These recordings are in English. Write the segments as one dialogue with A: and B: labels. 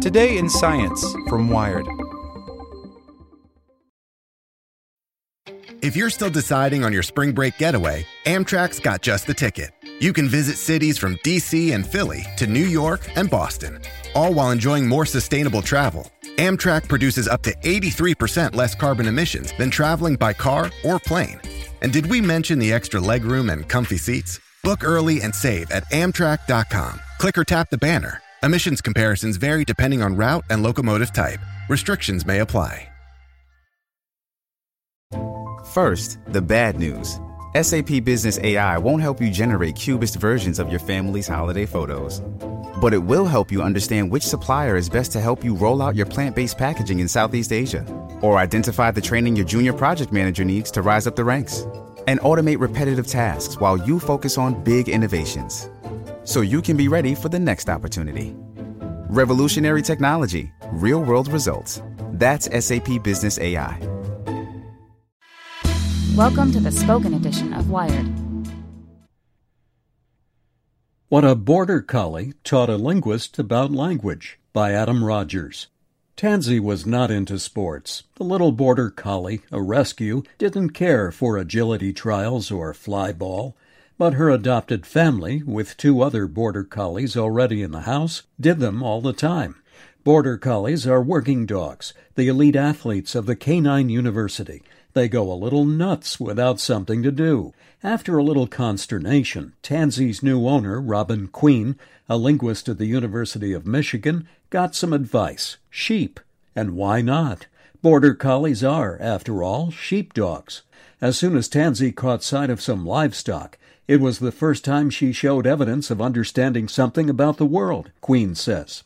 A: Today in Science from Wired.
B: If you're still deciding on your spring break getaway, Amtrak's got just the ticket. You can visit cities from DC and Philly to New York and Boston, all while enjoying more sustainable travel. Amtrak produces up to 83% less carbon emissions than traveling by car or plane. And did we mention the extra legroom and comfy seats? Book early and save at Amtrak.com. Click or tap the banner. Emissions comparisons vary depending on route and locomotive type. Restrictions may apply.
C: First, the bad news. SAP Business AI won't help you generate cubist versions of your family's holiday photos. But it will help you understand which supplier is best to help you roll out your plant based packaging in Southeast Asia, or identify the training your junior project manager needs to rise up the ranks, and automate repetitive tasks while you focus on big innovations. So you can be ready for the next opportunity. Revolutionary technology, real world results. That's SAP Business AI.
D: Welcome to the spoken edition of Wired.
E: What a Border Collie Taught a Linguist About Language by Adam Rogers. Tansy was not into sports. The little Border Collie, a rescue, didn't care for agility trials or fly ball. But her adopted family, with two other Border Collies already in the house, did them all the time. Border Collies are working dogs, the elite athletes of the Canine University. They go a little nuts without something to do. After a little consternation, Tansy's new owner, Robin Queen, a linguist at the University of Michigan, got some advice. Sheep. And why not? Border collies are, after all, sheepdogs. As soon as Tansy caught sight of some livestock, it was the first time she showed evidence of understanding something about the world, Queen says.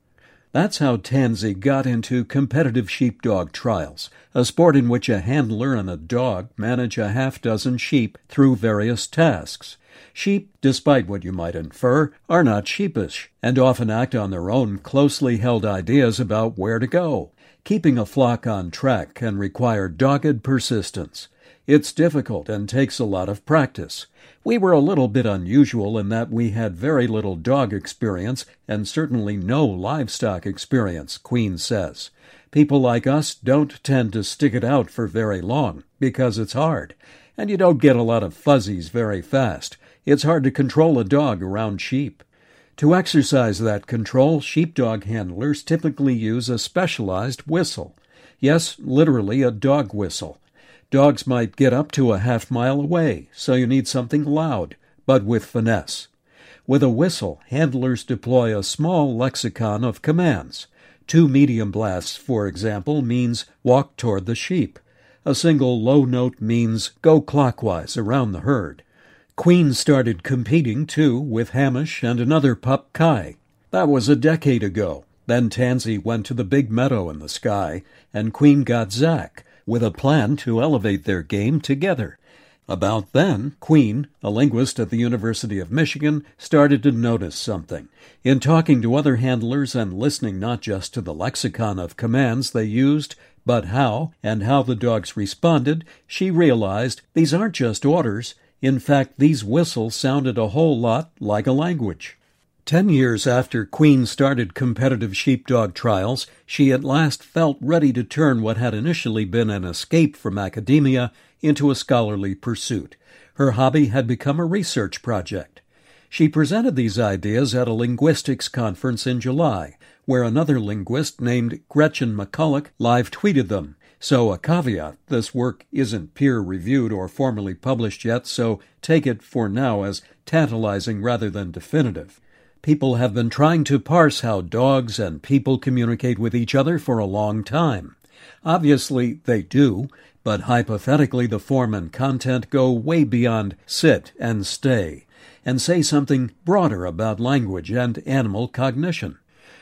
E: That's how Tansy got into competitive sheepdog trials, a sport in which a handler and a dog manage a half dozen sheep through various tasks. Sheep, despite what you might infer, are not sheepish, and often act on their own closely held ideas about where to go. Keeping a flock on track can require dogged persistence. It's difficult and takes a lot of practice. We were a little bit unusual in that we had very little dog experience and certainly no livestock experience, Queen says. People like us don't tend to stick it out for very long because it's hard, and you don't get a lot of fuzzies very fast. It's hard to control a dog around sheep. To exercise that control, sheepdog handlers typically use a specialized whistle. Yes, literally a dog whistle. Dogs might get up to a half mile away, so you need something loud, but with finesse. With a whistle, handlers deploy a small lexicon of commands. Two medium blasts, for example, means walk toward the sheep. A single low note means go clockwise around the herd. Queen started competing, too, with Hamish and another pup, Kai. That was a decade ago. Then Tansy went to the big meadow in the sky, and Queen got Zack, with a plan to elevate their game together. About then, Queen, a linguist at the University of Michigan, started to notice something. In talking to other handlers and listening not just to the lexicon of commands they used, but how and how the dogs responded, she realized these aren't just orders. In fact, these whistles sounded a whole lot like a language. Ten years after Queen started competitive sheepdog trials, she at last felt ready to turn what had initially been an escape from academia into a scholarly pursuit. Her hobby had become a research project. She presented these ideas at a linguistics conference in July, where another linguist named Gretchen McCulloch live tweeted them. So, a caveat this work isn't peer reviewed or formally published yet, so take it for now as tantalizing rather than definitive. People have been trying to parse how dogs and people communicate with each other for a long time. Obviously, they do, but hypothetically, the form and content go way beyond sit and stay and say something broader about language and animal cognition.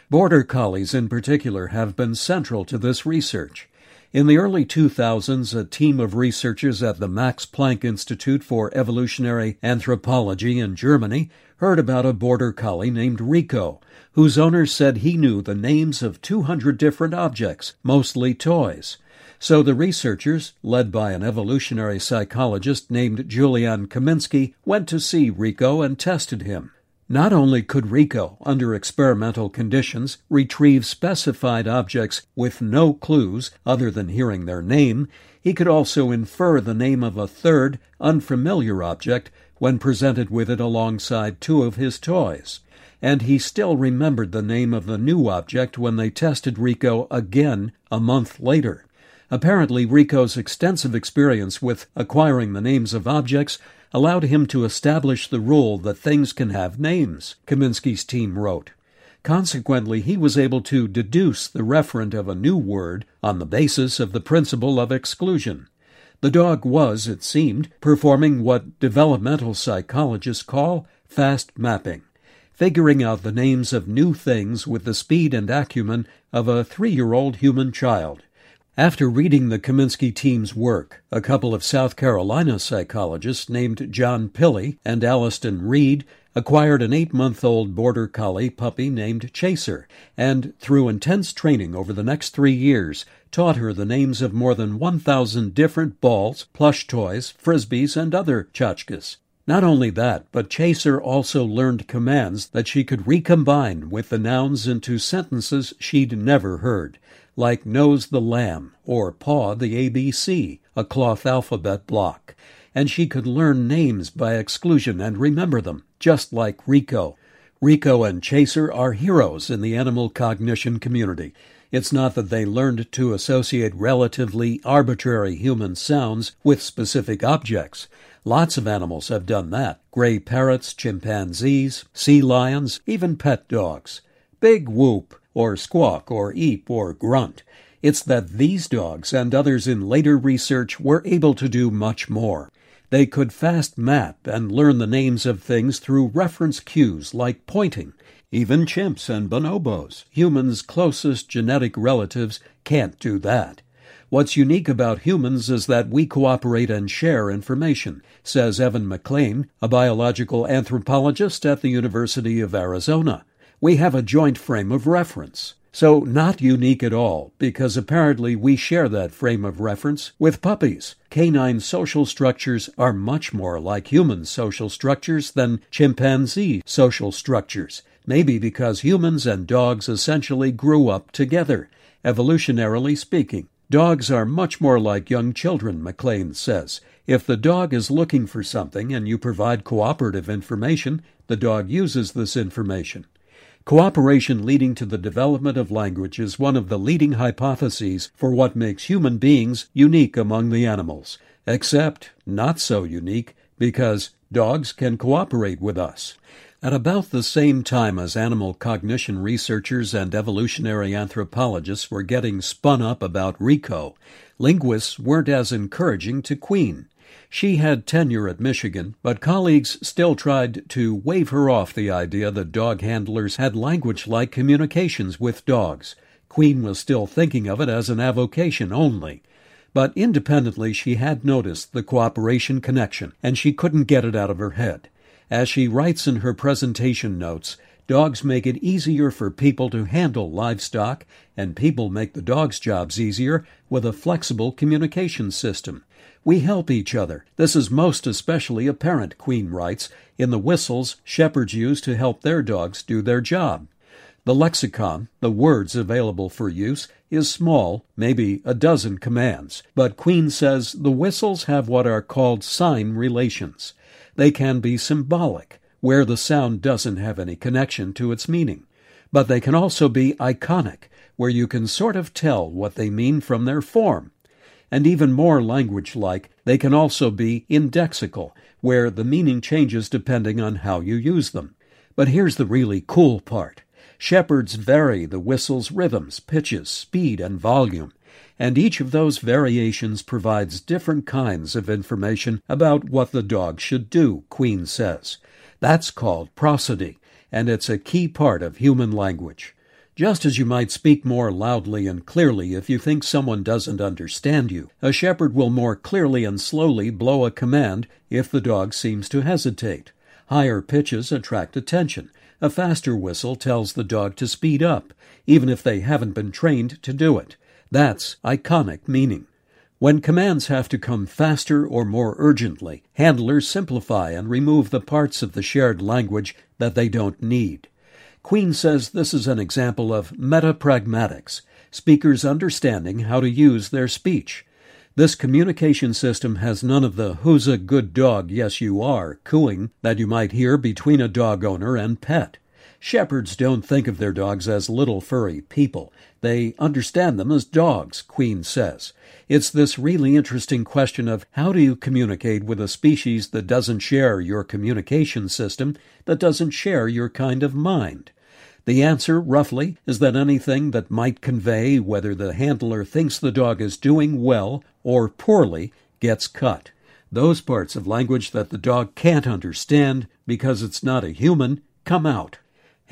E: Border collies, in particular, have been central to this research. In the early 2000s, a team of researchers at the Max Planck Institute for Evolutionary Anthropology in Germany heard about a border collie named Rico, whose owner said he knew the names of 200 different objects, mostly toys. So the researchers, led by an evolutionary psychologist named Julian Kaminski, went to see Rico and tested him. Not only could Rico, under experimental conditions, retrieve specified objects with no clues other than hearing their name, he could also infer the name of a third, unfamiliar object when presented with it alongside two of his toys. And he still remembered the name of the new object when they tested Rico again a month later. Apparently, Rico's extensive experience with acquiring the names of objects allowed him to establish the rule that things can have names, Kaminski's team wrote. Consequently, he was able to deduce the referent of a new word on the basis of the principle of exclusion. The dog was, it seemed, performing what developmental psychologists call fast mapping, figuring out the names of new things with the speed and acumen of a three year old human child. After reading the Kaminski team's work, a couple of South Carolina psychologists named John Pilley and Alliston Reid acquired an eight month old border collie puppy named Chaser, and through intense training over the next three years, taught her the names of more than 1,000 different balls, plush toys, frisbees, and other tchotchkes. Not only that, but Chaser also learned commands that she could recombine with the nouns into sentences she'd never heard like nose the lamb or paw the ABC, a cloth alphabet block, and she could learn names by exclusion and remember them, just like Rico. Rico and Chaser are heroes in the animal cognition community. It's not that they learned to associate relatively arbitrary human sounds with specific objects. Lots of animals have done that gray parrots, chimpanzees, sea lions, even pet dogs. Big whoop, or squawk, or eep, or grunt. It's that these dogs and others in later research were able to do much more. They could fast map and learn the names of things through reference cues like pointing. Even chimps and bonobos, humans' closest genetic relatives, can't do that. What's unique about humans is that we cooperate and share information, says Evan MacLean, a biological anthropologist at the University of Arizona we have a joint frame of reference. So, not unique at all, because apparently we share that frame of reference with puppies. Canine social structures are much more like human social structures than chimpanzee social structures, maybe because humans and dogs essentially grew up together, evolutionarily speaking. Dogs are much more like young children, MacLean says. If the dog is looking for something and you provide cooperative information, the dog uses this information. Cooperation leading to the development of language is one of the leading hypotheses for what makes human beings unique among the animals, except not so unique because dogs can cooperate with us. At about the same time as animal cognition researchers and evolutionary anthropologists were getting spun up about Rico, linguists weren't as encouraging to Queen. She had tenure at Michigan, but colleagues still tried to wave her off the idea that dog handlers had language like communications with dogs. Queen was still thinking of it as an avocation only. But independently, she had noticed the cooperation connection, and she couldn't get it out of her head. As she writes in her presentation notes, dogs make it easier for people to handle livestock, and people make the dogs' jobs easier with a flexible communication system. We help each other. This is most especially apparent, Queen writes, in the whistles shepherds use to help their dogs do their job. The lexicon, the words available for use, is small, maybe a dozen commands, but Queen says the whistles have what are called sign relations. They can be symbolic, where the sound doesn't have any connection to its meaning, but they can also be iconic, where you can sort of tell what they mean from their form and even more language like, they can also be indexical, where the meaning changes depending on how you use them. But here's the really cool part. Shepherds vary the whistle's rhythms, pitches, speed, and volume, and each of those variations provides different kinds of information about what the dog should do, Queen says. That's called prosody, and it's a key part of human language. Just as you might speak more loudly and clearly if you think someone doesn't understand you, a shepherd will more clearly and slowly blow a command if the dog seems to hesitate. Higher pitches attract attention. A faster whistle tells the dog to speed up, even if they haven't been trained to do it. That's iconic meaning. When commands have to come faster or more urgently, handlers simplify and remove the parts of the shared language that they don't need. Queen says this is an example of metapragmatics, speakers understanding how to use their speech. This communication system has none of the who's a good dog, yes you are cooing that you might hear between a dog owner and pet. Shepherds don't think of their dogs as little furry people. They understand them as dogs, Queen says. It's this really interesting question of how do you communicate with a species that doesn't share your communication system, that doesn't share your kind of mind? The answer, roughly, is that anything that might convey whether the handler thinks the dog is doing well or poorly gets cut. Those parts of language that the dog can't understand because it's not a human come out.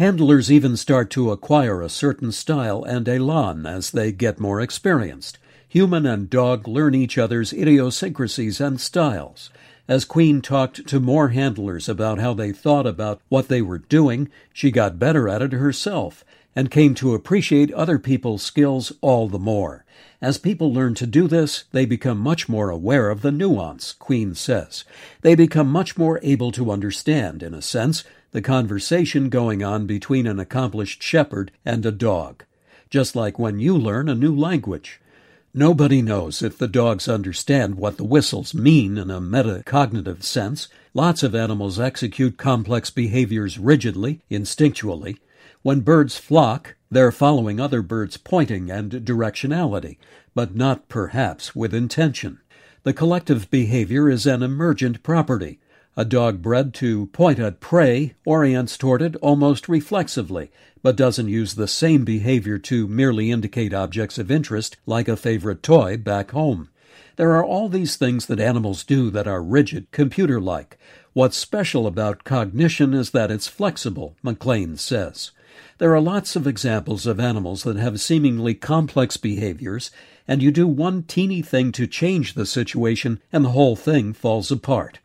E: Handlers even start to acquire a certain style and elan as they get more experienced. Human and dog learn each other's idiosyncrasies and styles. As Queen talked to more handlers about how they thought about what they were doing, she got better at it herself and came to appreciate other people's skills all the more. As people learn to do this, they become much more aware of the nuance, Queen says. They become much more able to understand, in a sense, the conversation going on between an accomplished shepherd and a dog. Just like when you learn a new language. Nobody knows if the dogs understand what the whistles mean in a metacognitive sense. Lots of animals execute complex behaviors rigidly, instinctually. When birds flock, they're following other birds' pointing and directionality, but not perhaps with intention. The collective behavior is an emergent property, a dog bred to point at prey orients toward it almost reflexively, but doesn't use the same behavior to merely indicate objects of interest like a favorite toy back home. There are all these things that animals do that are rigid, computer like. What's special about cognition is that it's flexible, MacLean says. There are lots of examples of animals that have seemingly complex behaviors, and you do one teeny thing to change the situation, and the whole thing falls apart.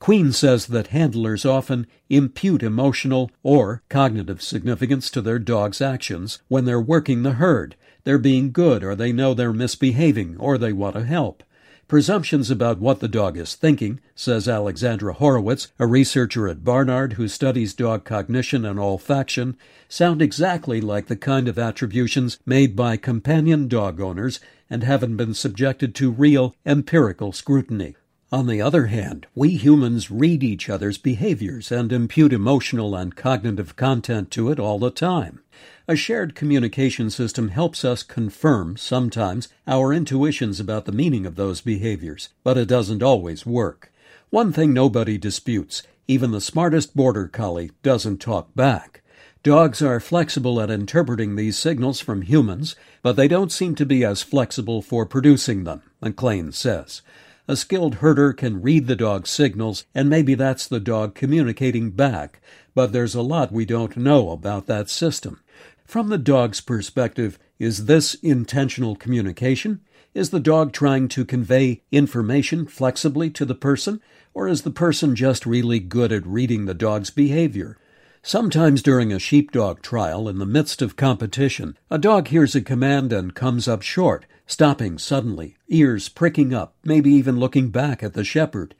E: Queen says that handlers often impute emotional or cognitive significance to their dog's actions when they're working the herd. They're being good, or they know they're misbehaving, or they want to help. Presumptions about what the dog is thinking, says Alexandra Horowitz, a researcher at Barnard who studies dog cognition and olfaction, sound exactly like the kind of attributions made by companion dog owners and haven't been subjected to real empirical scrutiny. On the other hand, we humans read each other's behaviors and impute emotional and cognitive content to it all the time. A shared communication system helps us confirm, sometimes, our intuitions about the meaning of those behaviors, but it doesn't always work. One thing nobody disputes even the smartest border collie doesn't talk back. Dogs are flexible at interpreting these signals from humans, but they don't seem to be as flexible for producing them, MacLean says. A skilled herder can read the dog's signals, and maybe that's the dog communicating back, but there's a lot we don't know about that system. From the dog's perspective, is this intentional communication? Is the dog trying to convey information flexibly to the person, or is the person just really good at reading the dog's behavior? Sometimes during a sheepdog trial, in the midst of competition, a dog hears a command and comes up short, stopping suddenly, ears pricking up, maybe even looking back at the shepherd.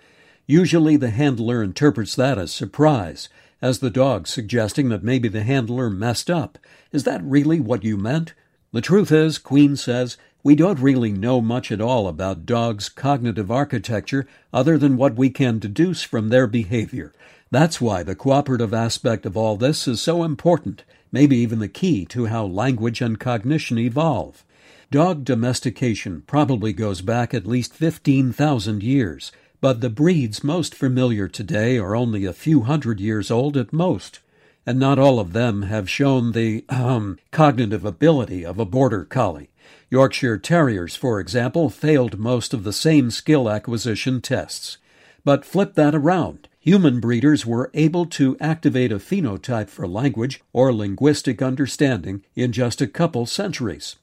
E: Usually the handler interprets that as surprise, as the dog suggesting that maybe the handler messed up. Is that really what you meant? The truth is, Queen says, we don't really know much at all about dogs' cognitive architecture other than what we can deduce from their behavior. That's why the cooperative aspect of all this is so important, maybe even the key to how language and cognition evolve. Dog domestication probably goes back at least 15,000 years, but the breeds most familiar today are only a few hundred years old at most, and not all of them have shown the um, cognitive ability of a border collie. Yorkshire Terriers, for example, failed most of the same skill acquisition tests. But flip that around. Human breeders were able to activate a phenotype for language or linguistic understanding in just a couple centuries.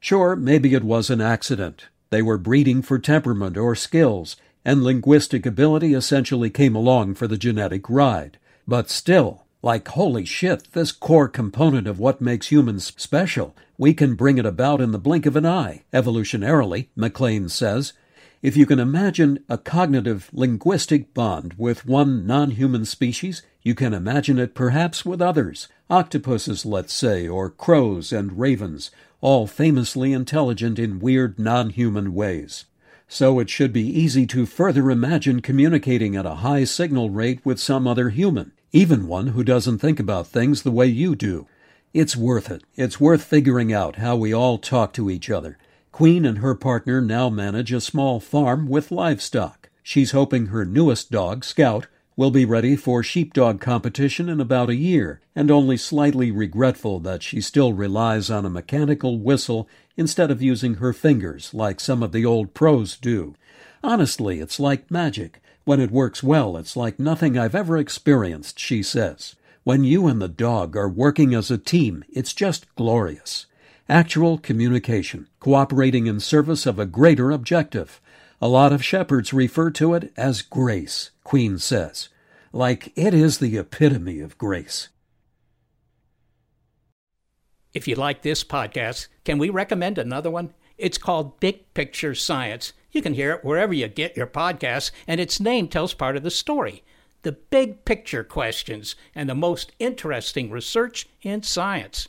E: Sure, maybe it was an accident. They were breeding for temperament or skills, and linguistic ability essentially came along for the genetic ride. But still, Like, holy shit, this core component of what makes humans special, we can bring it about in the blink of an eye, evolutionarily, MacLean says. If you can imagine a cognitive linguistic bond with one non human species, you can imagine it perhaps with others. Octopuses, let's say, or crows and ravens, all famously intelligent in weird non human ways. So it should be easy to further imagine communicating at a high signal rate with some other human, even one who doesn't think about things the way you do. It's worth it. It's worth figuring out how we all talk to each other. Queen and her partner now manage a small farm with livestock. She's hoping her newest dog, Scout, will be ready for sheepdog competition in about a year, and only slightly regretful that she still relies on a mechanical whistle instead of using her fingers like some of the old pros do. Honestly, it's like magic. When it works well, it's like nothing I've ever experienced, she says. When you and the dog are working as a team, it's just glorious. Actual communication, cooperating in service of a greater objective. A lot of shepherds refer to it as grace, Queen says. Like it is the epitome of grace.
F: If you like this podcast, can we recommend another one? It's called Big Picture Science. You can hear it wherever you get your podcasts, and its name tells part of the story the big picture questions and the most interesting research in science.